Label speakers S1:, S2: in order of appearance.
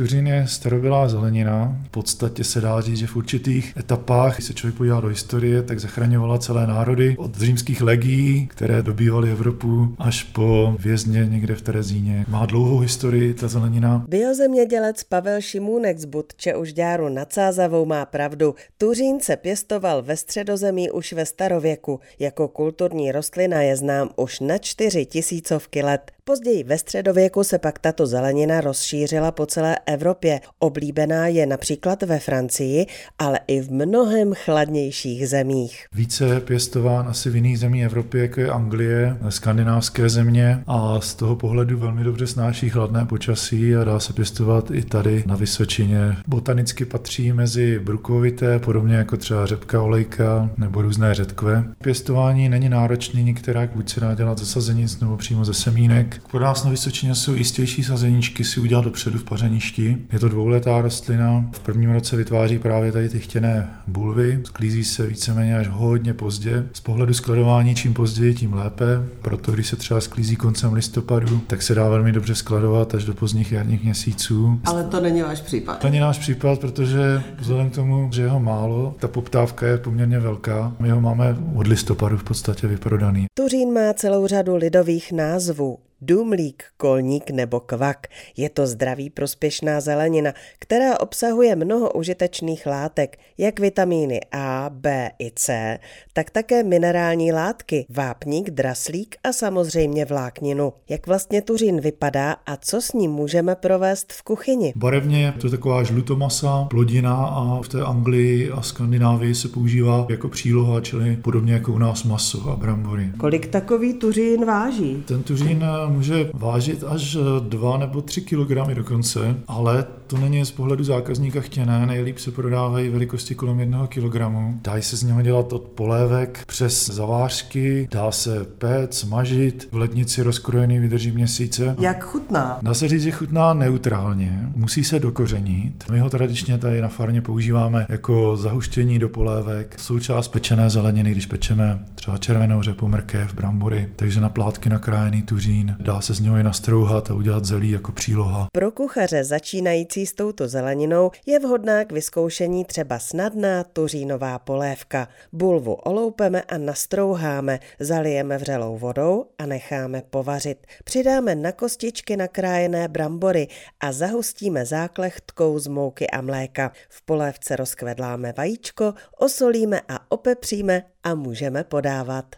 S1: Tuřín je starobylá zelenina. V podstatě se dá říct, že v určitých etapách, když se člověk podívá do historie, tak zachraňovala celé národy od římských legií, které dobývaly Evropu, až po vězně někde v Terezíně. Má dlouhou historii ta zelenina.
S2: Biozemědělec Pavel Šimůnek z Budče už Dáru nad Sázavou má pravdu. Tuřín se pěstoval ve středozemí už ve starověku. Jako kulturní rostlina je znám už na čtyři tisícovky let. Později ve středověku se pak tato zelenina rozšířila po celé Evropě. Oblíbená je například ve Francii, ale i v mnohem chladnějších zemích.
S1: Více je pěstován asi v jiných zemích Evropy, jako je Anglie, skandinávské země a z toho pohledu velmi dobře snáší chladné počasí a dá se pěstovat i tady na Vysočině. Botanicky patří mezi brukovité, podobně jako třeba řepka olejka nebo různé řetkve. Pěstování není náročný, některá buď se dá dělat ze sazenic nebo přímo ze semínek. Pro nás na Vysočině jsou jistější sazeničky si udělat dopředu v pařeništi. Je to dvouletá rostlina. V prvním roce vytváří právě tady ty chtěné bulvy. Sklízí se víceméně až hodně pozdě. Z pohledu skladování čím později, tím lépe. Proto když se třeba sklízí koncem listopadu, tak se dá velmi dobře skladovat až do pozdních jarních měsíců.
S2: Ale to není váš případ.
S1: To není náš případ, protože vzhledem k tomu, že je ho málo, ta poptávka je poměrně velká. My ho máme od listopadu v podstatě vyprodaný.
S2: Tuřín má celou řadu lidových názvů důmlík, kolník nebo kvak. Je to zdraví prospěšná zelenina, která obsahuje mnoho užitečných látek, jak vitamíny A, B i C, tak také minerální látky, vápník, draslík a samozřejmě vlákninu. Jak vlastně tuřín vypadá a co s ním můžeme provést v kuchyni?
S1: Barevně je to taková žlutomasa, plodina a v té Anglii a Skandinávii se používá jako příloha, čili podobně jako u nás maso a brambory.
S2: Kolik takový tuřín váží?
S1: Ten tuřín může vážit až 2 nebo 3 kg dokonce, ale to není z pohledu zákazníka chtěné, nejlíp se prodávají velikosti kolem 1 kg. Dá se z něho dělat od polévek přes zavářky, dá se péct, mažit, v lednici rozkrojený vydrží měsíce.
S2: Jak chutná?
S1: Dá se říct, že chutná neutrálně, musí se dokořenit. My ho tradičně tady na farmě používáme jako zahuštění do polévek, součást pečené zeleniny, když pečeme třeba červenou řepu, mrkev, brambory, takže na plátky nakrájený tuřín, dá se z něho i nastrouhat a udělat zelí jako příloha.
S2: Pro kuchaře začínající s touto zeleninou je vhodná k vyzkoušení třeba snadná tuřínová polévka. Bulvu oloupeme a nastrouháme, zalijeme vřelou vodou a necháme povařit. Přidáme na kostičky nakrájené brambory a zahustíme záklechtkou z mouky a mléka. V polévce rozkvedláme vajíčko, osolíme a opepříme a můžeme podávat.